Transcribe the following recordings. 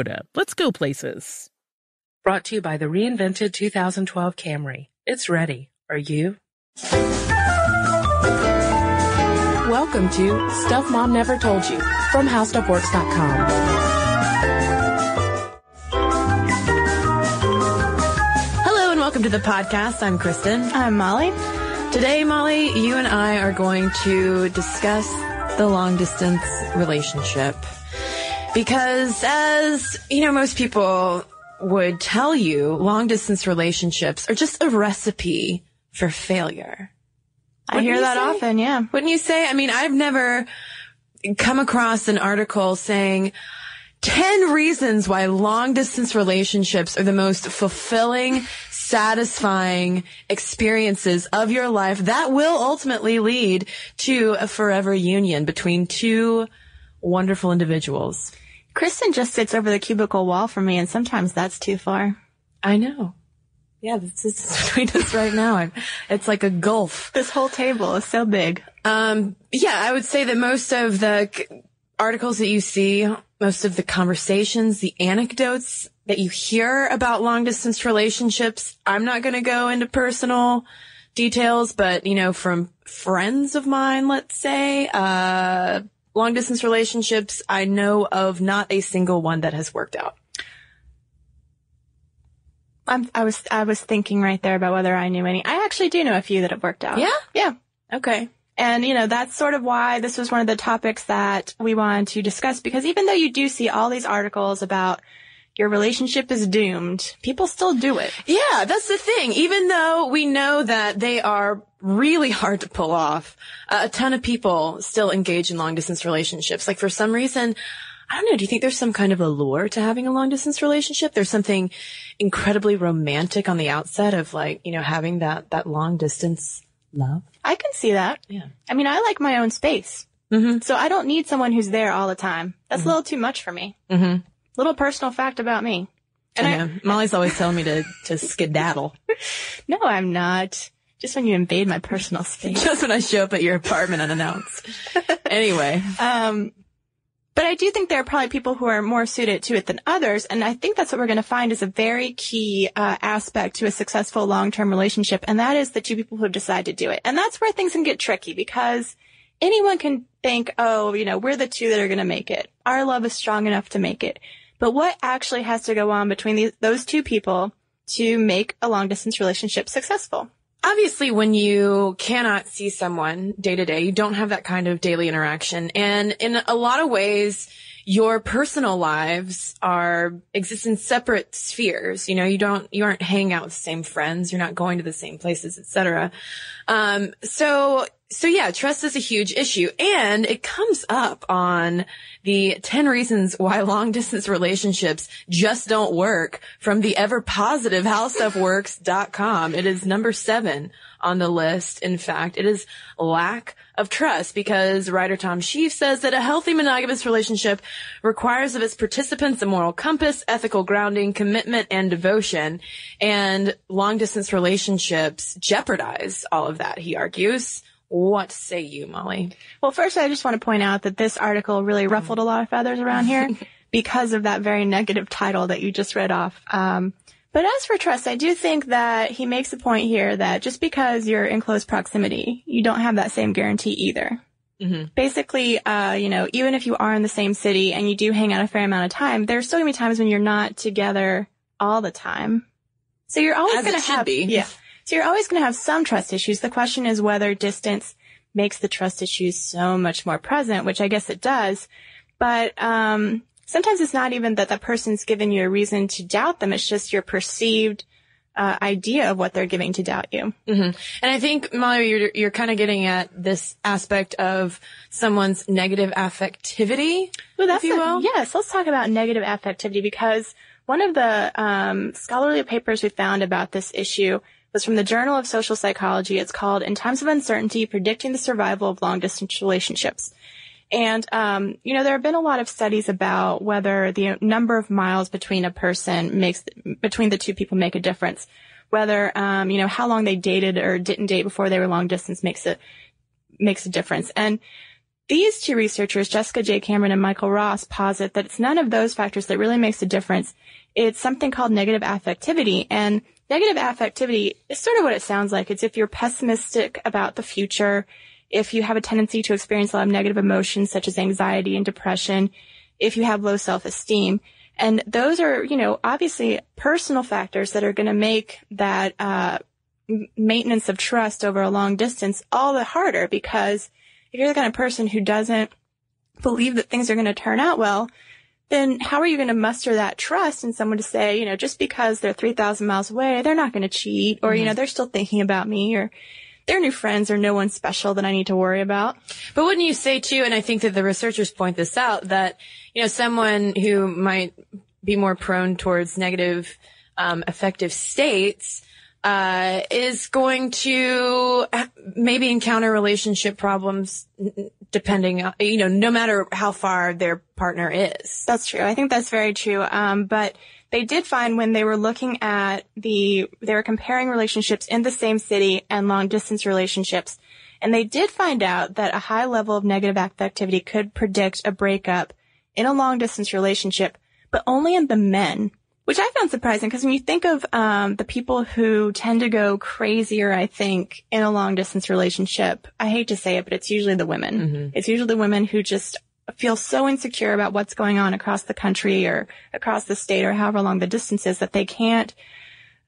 Toyota. Let's go places. Brought to you by the reinvented 2012 Camry. It's ready. Are you? Welcome to Stuff Mom Never Told You from HowStuffWorks.com. Hello and welcome to the podcast. I'm Kristen. I'm Molly. Today, Molly, you and I are going to discuss the long distance relationship. Because as, you know, most people would tell you, long distance relationships are just a recipe for failure. I hear that say? often, yeah. Wouldn't you say? I mean, I've never come across an article saying 10 reasons why long distance relationships are the most fulfilling, satisfying experiences of your life that will ultimately lead to a forever union between two wonderful individuals. Kristen just sits over the cubicle wall for me, and sometimes that's too far. I know. Yeah, this is between us right now. I'm, it's like a gulf. This whole table is so big. Um, yeah, I would say that most of the c- articles that you see, most of the conversations, the anecdotes that you hear about long distance relationships, I'm not going to go into personal details, but you know, from friends of mine, let's say, uh, long distance relationships, I know of not a single one that has worked out. I'm, I was I was thinking right there about whether I knew any. I actually do know a few that have worked out. Yeah? yeah. Okay. And you know that's sort of why this was one of the topics that we wanted to discuss because even though you do see all these articles about your relationship is doomed, people still do it. Yeah, that's the thing. Even though we know that they are really hard to pull off, uh, a ton of people still engage in long distance relationships. Like for some reason, I don't know, do you think there's some kind of allure to having a long distance relationship? There's something incredibly romantic on the outset of like, you know, having that, that long distance love. I can see that. Yeah. I mean, I like my own space. Mm-hmm. So I don't need someone who's there all the time. That's a little too much for me. Mm-hmm. Little personal fact about me. And I I. Molly's always telling me to, to skedaddle. no, I'm not. Just when you invade my personal space. Just when I show up at your apartment unannounced. anyway. Um, but I do think there are probably people who are more suited to it than others, and I think that's what we're going to find is a very key uh, aspect to a successful long-term relationship, and that is the two people who have decide to do it. And that's where things can get tricky because anyone can think, oh, you know, we're the two that are going to make it. Our love is strong enough to make it. But what actually has to go on between these, those two people to make a long-distance relationship successful? obviously when you cannot see someone day to day, you don't have that kind of daily interaction. And in a lot of ways, your personal lives are exist in separate spheres. You know, you don't, you aren't hanging out with the same friends. You're not going to the same places, etc. Um, so, so yeah, trust is a huge issue and it comes up on the 10 reasons why long distance relationships just don't work from the ever positive howstuffworks.com. It is number seven on the list. In fact, it is lack of trust because writer Tom Scheve says that a healthy monogamous relationship requires of its participants a moral compass, ethical grounding, commitment, and devotion. And long distance relationships jeopardize all of that, he argues. What say you, Molly? Well, first, I just want to point out that this article really ruffled a lot of feathers around here because of that very negative title that you just read off. Um, but as for trust, I do think that he makes a point here that just because you're in close proximity, you don't have that same guarantee either. Mm-hmm. Basically, uh, you know, even if you are in the same city and you do hang out a fair amount of time, there's still gonna be times when you're not together all the time. So you're always it should have, be. yeah. So you're always gonna have some trust issues. The question is whether distance makes the trust issues so much more present, which I guess it does. But, um, sometimes it's not even that the person's given you a reason to doubt them. It's just your perceived uh, idea of what they're giving to doubt you. Mm-hmm. And I think, Molly, you're, you're kind of getting at this aspect of someone's negative affectivity. Well, that's if you a- will. yes. Let's talk about negative affectivity because one of the um, scholarly papers we found about this issue was from the Journal of Social Psychology. It's called "In Times of Uncertainty: Predicting the Survival of Long Distance Relationships." And, um, you know, there have been a lot of studies about whether the number of miles between a person makes, between the two people make a difference. Whether, um, you know, how long they dated or didn't date before they were long distance makes a, makes a difference. And these two researchers, Jessica J. Cameron and Michael Ross, posit that it's none of those factors that really makes a difference. It's something called negative affectivity. And negative affectivity is sort of what it sounds like. It's if you're pessimistic about the future, if you have a tendency to experience a lot of negative emotions such as anxiety and depression, if you have low self-esteem. And those are, you know, obviously personal factors that are going to make that, uh, maintenance of trust over a long distance all the harder because if you're the kind of person who doesn't believe that things are going to turn out well, then how are you going to muster that trust in someone to say, you know, just because they're 3,000 miles away, they're not going to cheat or, you know, they're still thinking about me or their new friends are no one special that I need to worry about. But wouldn't you say too, and I think that the researchers point this out, that, you know, someone who might be more prone towards negative, um, affective states, uh, is going to maybe encounter relationship problems depending on, you know, no matter how far their partner is. That's true. I think that's very true. Um, but they did find when they were looking at the, they were comparing relationships in the same city and long distance relationships. And they did find out that a high level of negative affectivity could predict a breakup in a long distance relationship, but only in the men, which I found surprising because when you think of, um, the people who tend to go crazier, I think, in a long distance relationship, I hate to say it, but it's usually the women. It's usually the women who just feel so insecure about what's going on across the country or across the state or however long the distance is that they can't,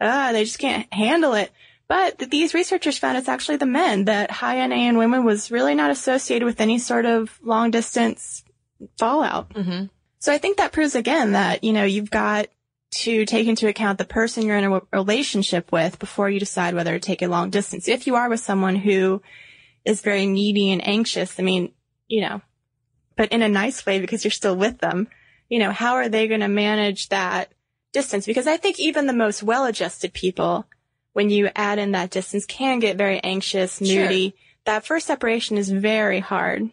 uh, they just can't handle it. But these researchers found it's actually the men that high NA in women was really not associated with any sort of long distance fallout. Mm-hmm. So I think that proves again that, you know, you've got to take into account the person you're in a relationship with before you decide whether to take a long distance. If you are with someone who is very needy and anxious, I mean, you know, but in a nice way because you're still with them, you know, how are they going to manage that distance? Because I think even the most well-adjusted people, when you add in that distance, can get very anxious, Sure. moody. That first separation is very hard.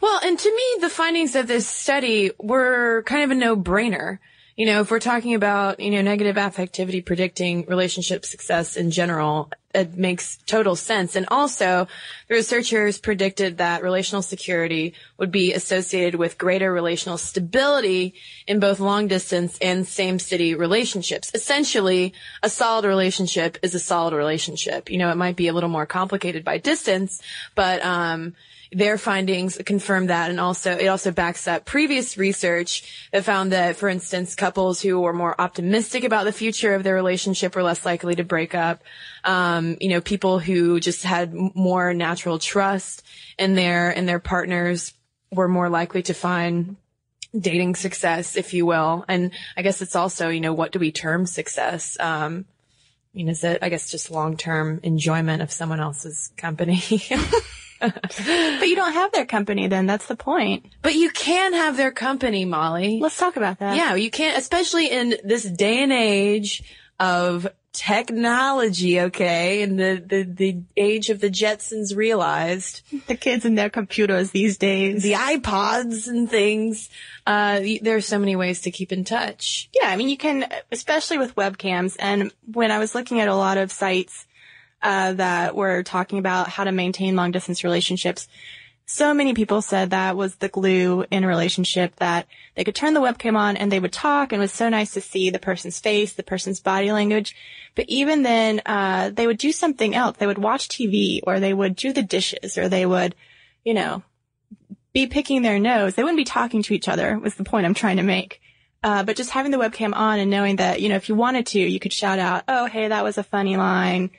Well, and to me, the findings of this study were kind of a no-brainer. You know, if we're talking about, you know, negative affectivity predicting relationship success in general, it makes total sense. And also, the researchers predicted that relational security would be associated with greater relational stability in both long distance and same city relationships. Essentially, a solid relationship is a solid relationship. You know, it might be a little more complicated by distance, but, um, their findings confirm that. And also it also backs up previous research that found that for instance couples who were more optimistic about the future of their relationship were less likely to break up. Um, you know people who just had more natural trust in their in their partners were more likely to find dating success if you will. And i guess it's also you know what do we term success? Um, I mean, is it, I guess, just long-term enjoyment of someone else's company? But you don't have their company then. That's the point. But you can have their company, Molly. Let's talk about that. Yeah, you can't, especially in this day and age of technology, okay, and the, the, the age of the Jetsons realized. The kids and their computers these days. The iPods and things. Uh, there are so many ways to keep in touch. Yeah, I mean, you can, especially with webcams. And when I was looking at a lot of sites, uh, that were talking about how to maintain long distance relationships, so many people said that was the glue in a relationship that they could turn the webcam on and they would talk and it was so nice to see the person's face, the person's body language. But even then, uh, they would do something else. They would watch TV or they would do the dishes or they would, you know, be picking their nose. They wouldn't be talking to each other was the point I'm trying to make. Uh, but just having the webcam on and knowing that, you know, if you wanted to, you could shout out, Oh, hey, that was a funny line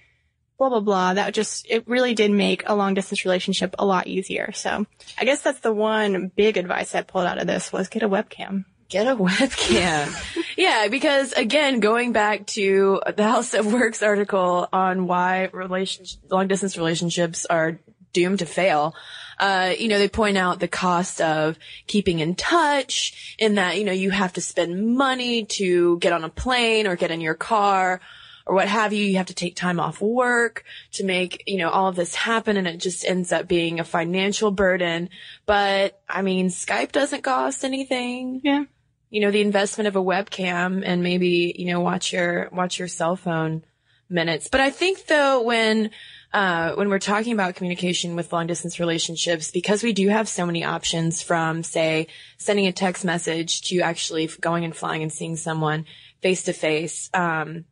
blah, blah, blah. That just, it really did make a long distance relationship a lot easier. So I guess that's the one big advice I pulled out of this was get a webcam. Get a webcam. yeah, because again, going back to the How Stuff Works article on why relationship, long distance relationships are doomed to fail. Uh, you know, they point out the cost of keeping in touch in that, you know, you have to spend money to get on a plane or get in your car or what have you. You have to take time off work to make, you know, all of this happen and it just ends up being a financial burden. But I mean, Skype doesn't cost anything. Yeah. You know, the investment of a webcam and maybe, you know, watch your, watch your cell phone minutes. But I think though, when, uh, when we're talking about communication with long distance relationships, because we do have so many options from, say, sending a text message to actually going and flying and seeing someone face to face, um,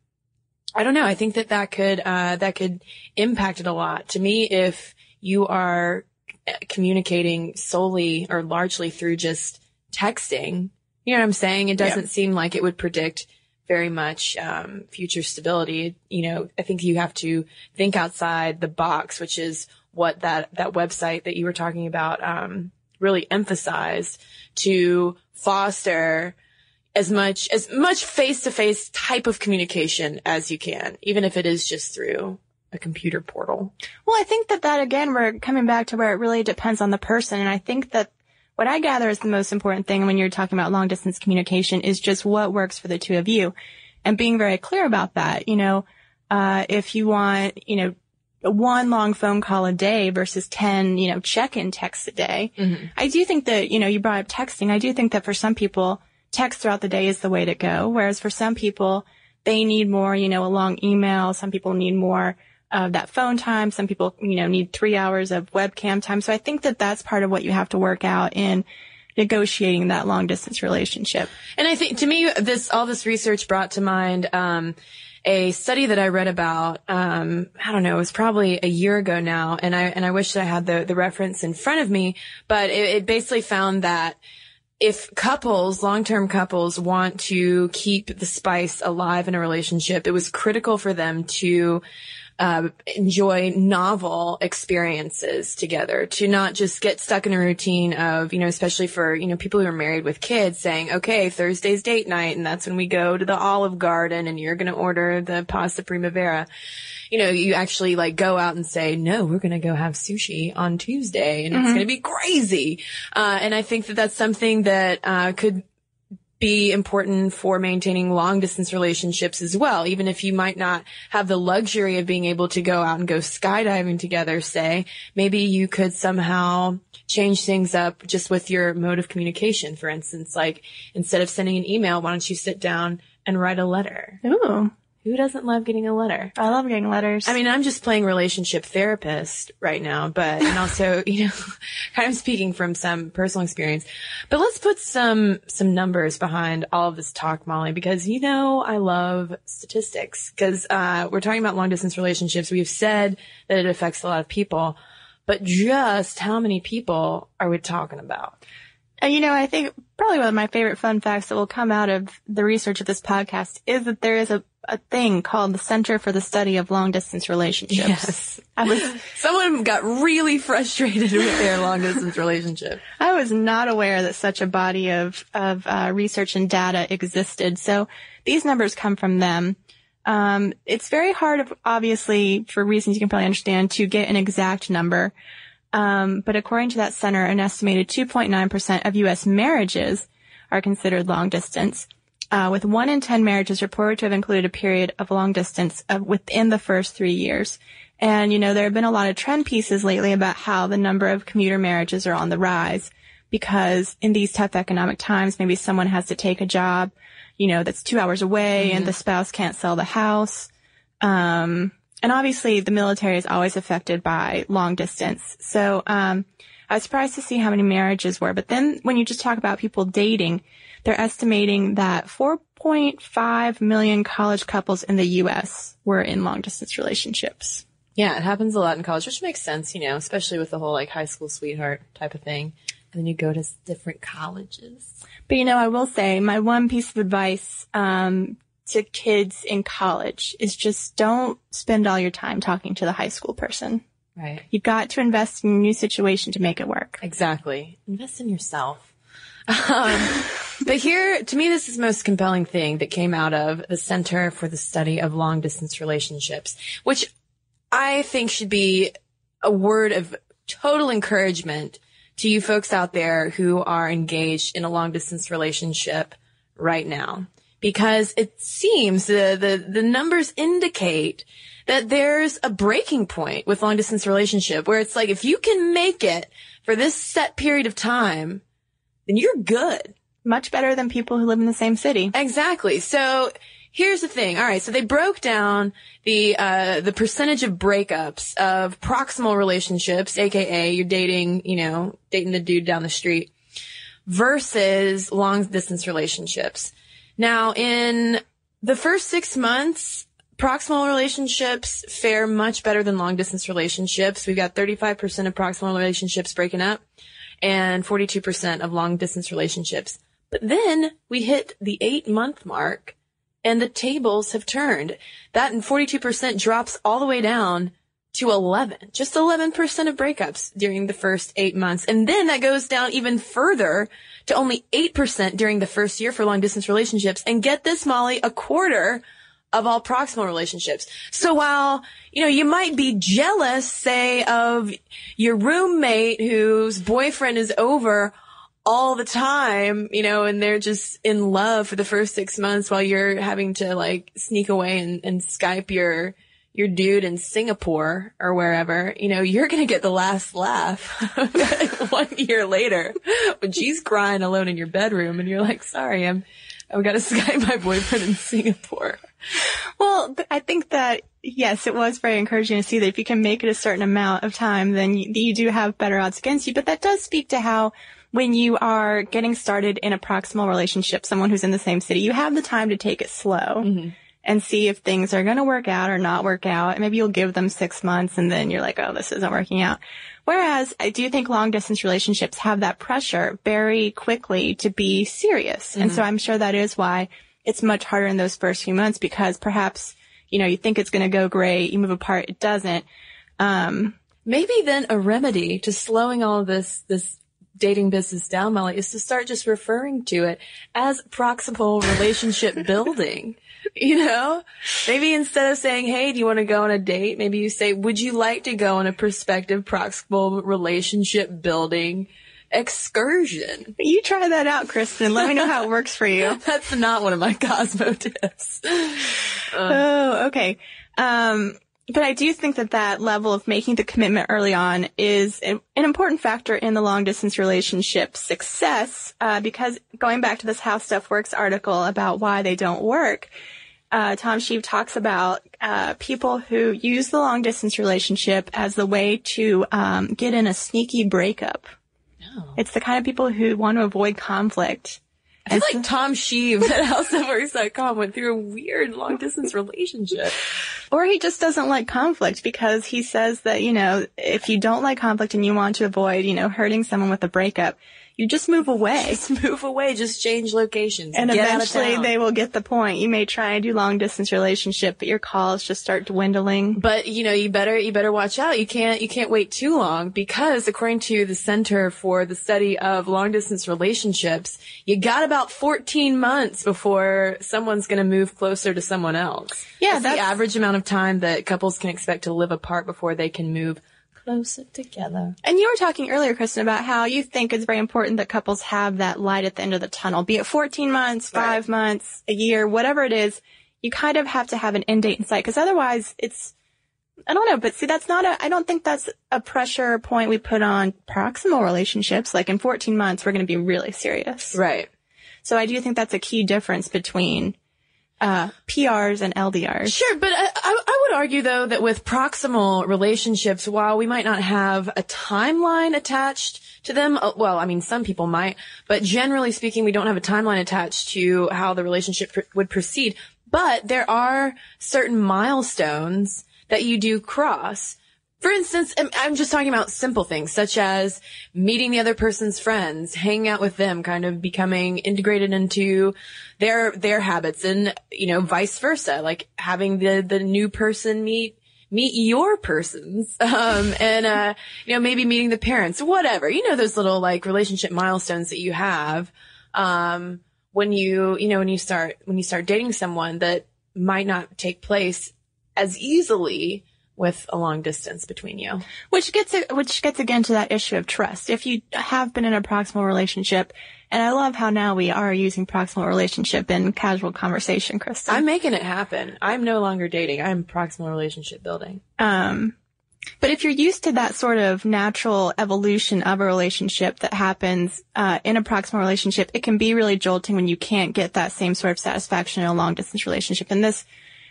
I don't know. I think that that could, uh, that could impact it a lot. To me, if you are communicating solely or largely through just texting, you know what I'm saying? It doesn't yeah. seem like it would predict very much, um, future stability. You know, I think you have to think outside the box, which is what that, that website that you were talking about, um, really emphasized to foster as much, as much face to face type of communication as you can, even if it is just through a computer portal. Well, I think that that again, we're coming back to where it really depends on the person. And I think that what I gather is the most important thing when you're talking about long distance communication is just what works for the two of you and being very clear about that. You know, uh, if you want, you know, one long phone call a day versus 10, you know, check-in texts a day. Mm-hmm. I do think that, you know, you brought up texting. I do think that for some people, text throughout the day is the way to go. Whereas for some people, they need more, you know, a long email. Some people need more of that phone time. Some people, you know, need three hours of webcam time. So I think that that's part of what you have to work out in negotiating that long distance relationship. And I think to me, this, all this research brought to mind, um, a study that I read about, um, I don't know, it was probably a year ago now, and I and I wish that I had the the reference in front of me, but it, it basically found that if couples, long-term couples want to keep the spice alive in a relationship, it was critical for them to uh, enjoy novel experiences together, to not just get stuck in a routine of, you know, especially for, you know, people who are married with kids saying, okay, Thursday's date night and that's when we go to the Olive Garden and you're going to order the pasta primavera you know, you actually like go out and say, no, we're going to go have sushi on Tuesday and mm-hmm. it's going to be crazy. Uh, and I think that that's something that, uh, could be important for maintaining long distance relationships as well. Even if you might not have the luxury of being able to go out and go skydiving together, say, maybe you could somehow change things up just with your mode of communication. For instance, like instead of sending an email, why don't you sit down and write a letter? Ooh. Who doesn't love getting a letter? I love getting letters. I mean, I'm just playing relationship therapist right now, but, and also, you know, kind of speaking from some personal experience. But let's put some, some numbers behind all of this talk, Molly, because you know, I love statistics because, uh, we're talking about long distance relationships. We've said that it affects a lot of people, but just how many people are we talking about? And you know, I think probably one of my favorite fun facts that will come out of the research of this podcast is that there is a a thing called the Center for the Study of Long Distance Relationships. Yes. I was, someone got really frustrated with their long distance relationship. I was not aware that such a body of, of uh, research and data existed. So these numbers come from them. Um, it's very hard, obviously, for reasons you can probably understand, to get an exact number. Um, but according to that center, an estimated 2.9% of U.S. marriages are considered long distance. uh, with one in 10 marriages reported to have included a period of long distance of within the first three years. And, you know, there have been a lot of trend pieces lately about how the number of commuter marriages are on the rise because in these tough economic times, maybe someone has to take a job, you know, that's two hours away mm-hmm. and the spouse can't sell the house. Um, and obviously the military is always affected by long distance. So, um, I was surprised to see how many marriages were. But then when you just talk about people dating, they're estimating that 4.5 million college couples in the U.S. were in long distance relationships. Yeah, it happens a lot in college, which makes sense, you know, especially with the whole like high school sweetheart type of thing. And then you go to different colleges. But you know, I will say my one piece of advice, um, to kids in college is just don't spend all your time talking to the high school person. Right. You've got to invest in a new situation to make it work. Exactly. Invest in yourself. Um, but here, to me, this is the most compelling thing that came out of the Center for the Study of Long Distance Relationships, which I think should be a word of total encouragement to you folks out there who are engaged in a long distance relationship right now. Because it seems the, the, the numbers indicate that there's a breaking point with long distance relationship where it's like, if you can make it for this set period of time, then you're good. Much better than people who live in the same city. Exactly. So here's the thing. All right. So they broke down the, uh, the percentage of breakups of proximal relationships, aka you're dating, you know, dating the dude down the street versus long distance relationships. Now in the first six months, proximal relationships fare much better than long distance relationships. We've got 35% of proximal relationships breaking up and 42% of long distance relationships. But then we hit the eight month mark and the tables have turned. That and 42% drops all the way down to 11, just 11% of breakups during the first eight months. And then that goes down even further to only 8% during the first year for long distance relationships. And get this, Molly, a quarter of all proximal relationships. So while, you know, you might be jealous, say, of your roommate whose boyfriend is over all the time, you know, and they're just in love for the first six months while you're having to like sneak away and, and Skype your, your dude in Singapore or wherever, you know, you're going to get the last laugh one year later when she's crying alone in your bedroom and you're like, sorry, I'm, I've got to Skype my boyfriend in Singapore. Well, I think that yes, it was very encouraging to see that if you can make it a certain amount of time, then you, you do have better odds against you. But that does speak to how when you are getting started in a proximal relationship, someone who's in the same city, you have the time to take it slow. Mm-hmm. And see if things are going to work out or not work out. Maybe you'll give them six months and then you're like, oh, this isn't working out. Whereas I do think long distance relationships have that pressure very quickly to be serious. Mm-hmm. And so I'm sure that is why it's much harder in those first few months because perhaps, you know, you think it's going to go great, you move apart, it doesn't. Um, maybe then a remedy to slowing all this, this dating business down, Molly, is to start just referring to it as proximal relationship building. You know, maybe instead of saying, Hey, do you want to go on a date? Maybe you say, would you like to go on a prospective proximal relationship building excursion. You try that out, Kristen. Let me know how it works for you. That's not one of my Cosmo tips. Oh, okay. Um, but I do think that that level of making the commitment early on is an important factor in the long distance relationship success, uh, because going back to this How Stuff Works article about why they don't work, uh, Tom Scheve talks about uh, people who use the long distance relationship as the way to um, get in a sneaky breakup. Oh. It's the kind of people who want to avoid conflict. I feel like Tom Scheve at howstuffworks.com went through a weird long distance relationship. Or he just doesn't like conflict because he says that, you know, if you don't like conflict and you want to avoid, you know, hurting someone with a breakup, you just move away. Just move away. Just change locations. And eventually they will get the point. You may try and do long distance relationship, but your calls just start dwindling. But you know, you better, you better watch out. You can't, you can't wait too long because according to the Center for the Study of Long Distance Relationships, you got about 14 months before someone's going to move closer to someone else. Yeah. That's, that's the average amount of time that couples can expect to live apart before they can move closer together. And you were talking earlier, Kristen, about how you think it's very important that couples have that light at the end of the tunnel, be it 14 months, five right. months, a year, whatever it is. You kind of have to have an end date in sight because otherwise it's, I don't know, but see, that's not a, I don't think that's a pressure point we put on proximal relationships. Like in 14 months, we're going to be really serious. Right. So I do think that's a key difference between uh, PRs and LDRs. Sure, but I, I, would argue though that with proximal relationships, while we might not have a timeline attached to them, uh, well, I mean, some people might, but generally speaking, we don't have a timeline attached to how the relationship pr- would proceed. But there are certain milestones that you do cross. For instance, I'm just talking about simple things such as meeting the other person's friends, hanging out with them, kind of becoming integrated into their, their habits and, you know, vice versa, like having the, the new person meet, meet your persons, um, and, uh, you know, maybe meeting the parents, whatever, you know, those little like relationship milestones that you have, um, when you, you know, when you start, when you start dating someone that might not take place as easily with a long distance between you. Which gets which gets again to that issue of trust. If you have been in a proximal relationship, and I love how now we are using proximal relationship in casual conversation, Kristen. I'm making it happen. I'm no longer dating. I'm proximal relationship building. Um, but if you're used to that sort of natural evolution of a relationship that happens uh, in a proximal relationship, it can be really jolting when you can't get that same sort of satisfaction in a long distance relationship. And this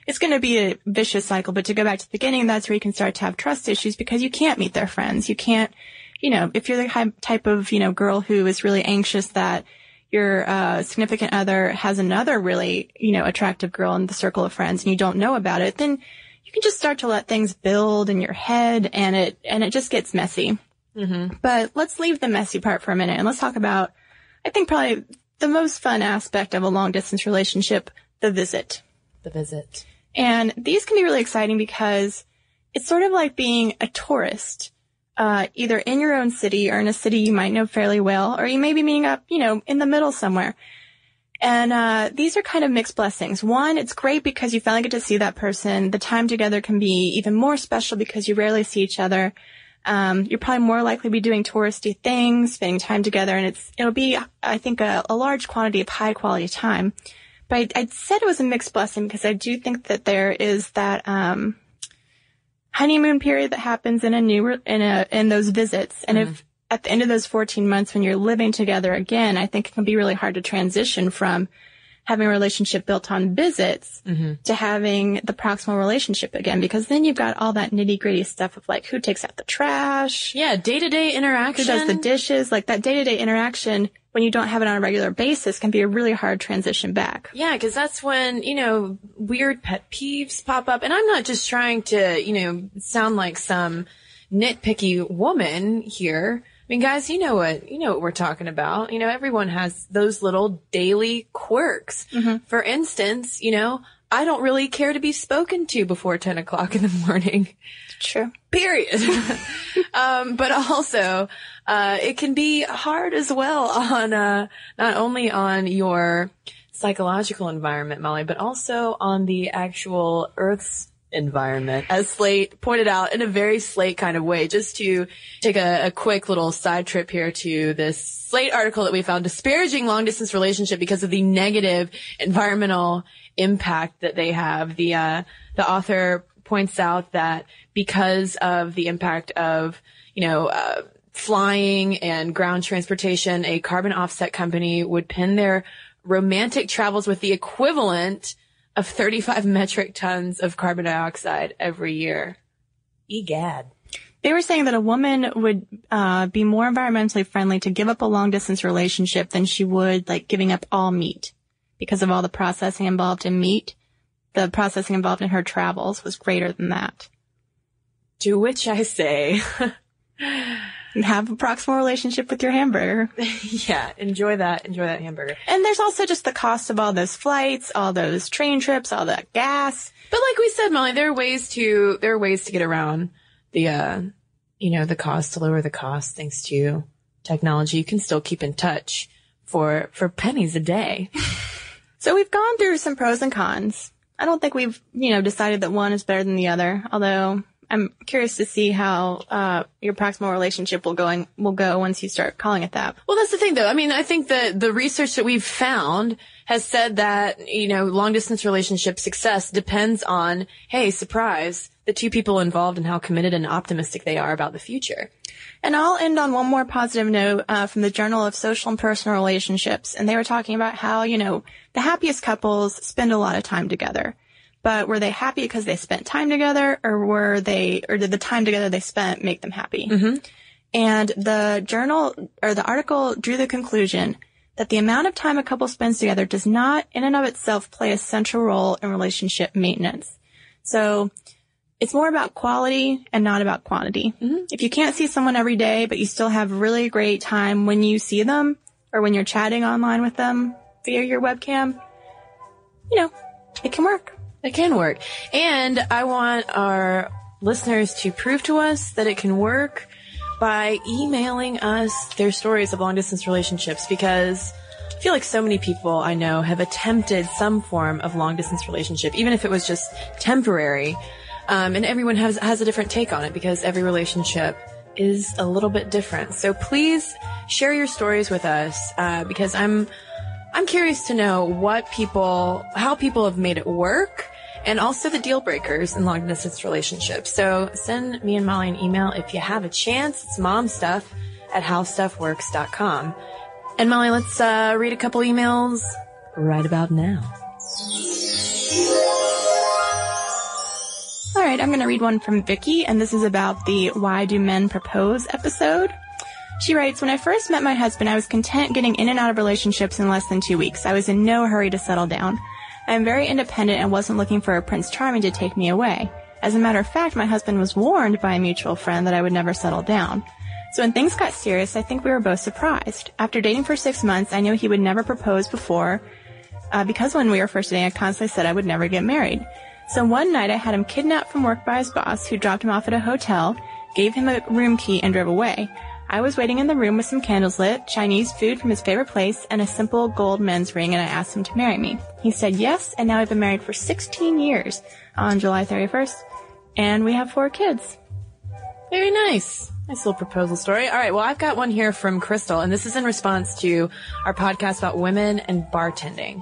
it's going to be a vicious cycle. But to go back to the beginning, that's where you can start to have trust issues because you can't meet their friends. You can't, you know, if you're the type of, you know, girl who is really anxious that your uh, significant other has another really, you know, attractive girl in the circle of friends and you don't know about it, then you can just start to let things build in your head and it, and it just gets messy. Mm-hmm. But let's leave the messy part for a minute and let's talk about, I think probably the most fun aspect of a long distance relationship, the visit. The visit. And these can be really exciting because it's sort of like being a tourist, uh, either in your own city or in a city you might know fairly well, or you may be meeting up, you know, in the middle somewhere. And uh, these are kind of mixed blessings. One, it's great because you finally get to see that person. The time together can be even more special because you rarely see each other. Um, you're probably more likely to be doing touristy things, spending time together, and it's it'll be, I think, a, a large quantity of high quality time. But I, I, said it was a mixed blessing because I do think that there is that um, honeymoon period that happens in a new in a in those visits, and mm-hmm. if at the end of those 14 months when you're living together again, I think it can be really hard to transition from having a relationship built on visits mm-hmm. to having the proximal relationship again because then you've got all that nitty gritty stuff of like who takes out the trash. Yeah, day to day interaction. Who does the dishes. Like that day to day interaction when you don't have it on a regular basis can be a really hard transition back. Yeah, because that's when, you know, weird pet peeves pop up. And I'm not just trying to, you know, sound like some nitpicky woman here. I mean, guys, you know what, you know what we're talking about. You know, everyone has those little daily quirks. Mm-hmm. For instance, you know, I don't really care to be spoken to before 10 o'clock in the morning. True. Period. um, but also, uh, it can be hard as well on, uh, not only on your psychological environment, Molly, but also on the actual Earth's environment, as Slate pointed out in a very Slate kind of way. Just to take a, a, quick little side trip here to this Slate article that we found disparaging long distance relationship because of the negative environmental impact that they have. The uh, the author points out that because of the impact of you know. Uh, flying and ground transportation, a carbon offset company would pin their romantic travels with the equivalent of 35 metric tons of carbon dioxide every year. Egad. They were saying that a woman would uh, be more environmentally friendly to give up a long distance relationship than she would like giving up all meat because of all the processing involved in meat. The processing involved in her travels was greater than that. To which I say, have a proximal relationship with your hamburger. yeah, enjoy that. Enjoy that hamburger. And there's also just the cost of all those flights, all those train trips, all that gas. But like we said, Molly, there are ways to there are ways to get around the uh you know, the cost to lower the cost thanks to technology. You can still keep in touch for for pennies a day. So we've gone through some pros and cons. I don't think we've, you know, decided that one is better than the other, although I'm curious to see how uh, your proximal relationship will going will go once you start calling it that. Well, that's the thing, though. I mean, I think that the research that we've found has said that you know long distance relationship success depends on hey, surprise, the two people involved and how committed and optimistic they are about the future. And I'll end on one more positive note uh, from the Journal of Social and Personal Relationships, and they were talking about how you know the happiest couples spend a lot of time together. But were they happy because they spent time together or were they, or did the time together they spent make them happy? Mm-hmm. And the journal or the article drew the conclusion that the amount of time a couple spends together does not in and of itself play a central role in relationship maintenance. So it's more about quality and not about quantity. Mm-hmm. If you can't see someone every day, but you still have really great time when you see them or when you're chatting online with them via your webcam, you know, it can work. It can work. And I want our listeners to prove to us that it can work by emailing us their stories of long distance relationships because I feel like so many people I know have attempted some form of long distance relationship, even if it was just temporary. Um, and everyone has, has a different take on it because every relationship is a little bit different. So please share your stories with us, uh, because I'm, I'm curious to know what people, how people have made it work and also the deal breakers in long distance relationships. So send me and Molly an email if you have a chance. It's momstuff at howstuffworks.com. And Molly, let's uh, read a couple emails right about now. All right, I'm going to read one from Vicky, and this is about the Why Do Men Propose episode. She writes, When I first met my husband, I was content getting in and out of relationships in less than two weeks. I was in no hurry to settle down. I am very independent and wasn't looking for a Prince Charming to take me away. As a matter of fact, my husband was warned by a mutual friend that I would never settle down. So when things got serious, I think we were both surprised. After dating for six months, I knew he would never propose before, uh, because when we were first dating, I constantly said I would never get married. So one night I had him kidnapped from work by his boss, who dropped him off at a hotel, gave him a room key, and drove away. I was waiting in the room with some candles lit, Chinese food from his favorite place, and a simple gold men's ring, and I asked him to marry me. He said yes, and now we've been married for 16 years on July 31st, and we have four kids. Very nice. Nice little proposal story. All right. Well, I've got one here from Crystal, and this is in response to our podcast about women and bartending.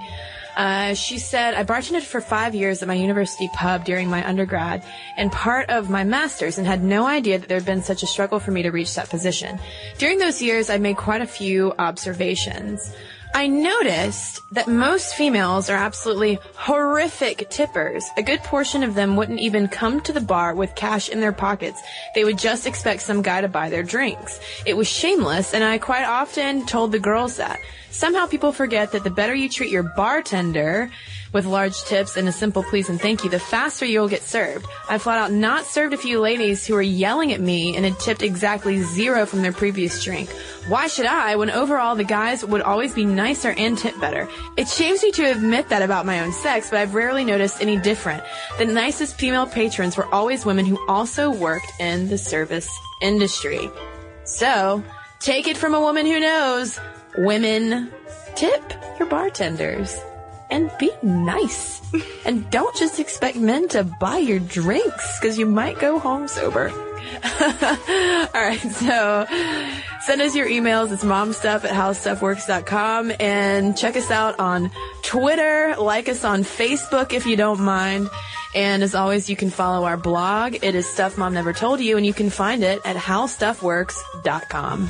Uh, she said, I bartended for five years at my university pub during my undergrad and part of my master's and had no idea that there had been such a struggle for me to reach that position. During those years, I made quite a few observations. I noticed that most females are absolutely horrific tippers. A good portion of them wouldn't even come to the bar with cash in their pockets. They would just expect some guy to buy their drinks. It was shameless, and I quite often told the girls that. Somehow people forget that the better you treat your bartender with large tips and a simple please and thank you, the faster you'll get served. I flat out not served a few ladies who were yelling at me and had tipped exactly zero from their previous drink. Why should I when overall the guys would always be nicer and tip better? It shames me to admit that about my own sex, but I've rarely noticed any different. The nicest female patrons were always women who also worked in the service industry. So, take it from a woman who knows. Women, tip your bartenders and be nice. and don't just expect men to buy your drinks because you might go home sober. All right, so send us your emails. It's momstuff at howstuffworks.com and check us out on Twitter. Like us on Facebook if you don't mind. And as always, you can follow our blog. It is Stuff Mom Never Told You, and you can find it at howstuffworks.com.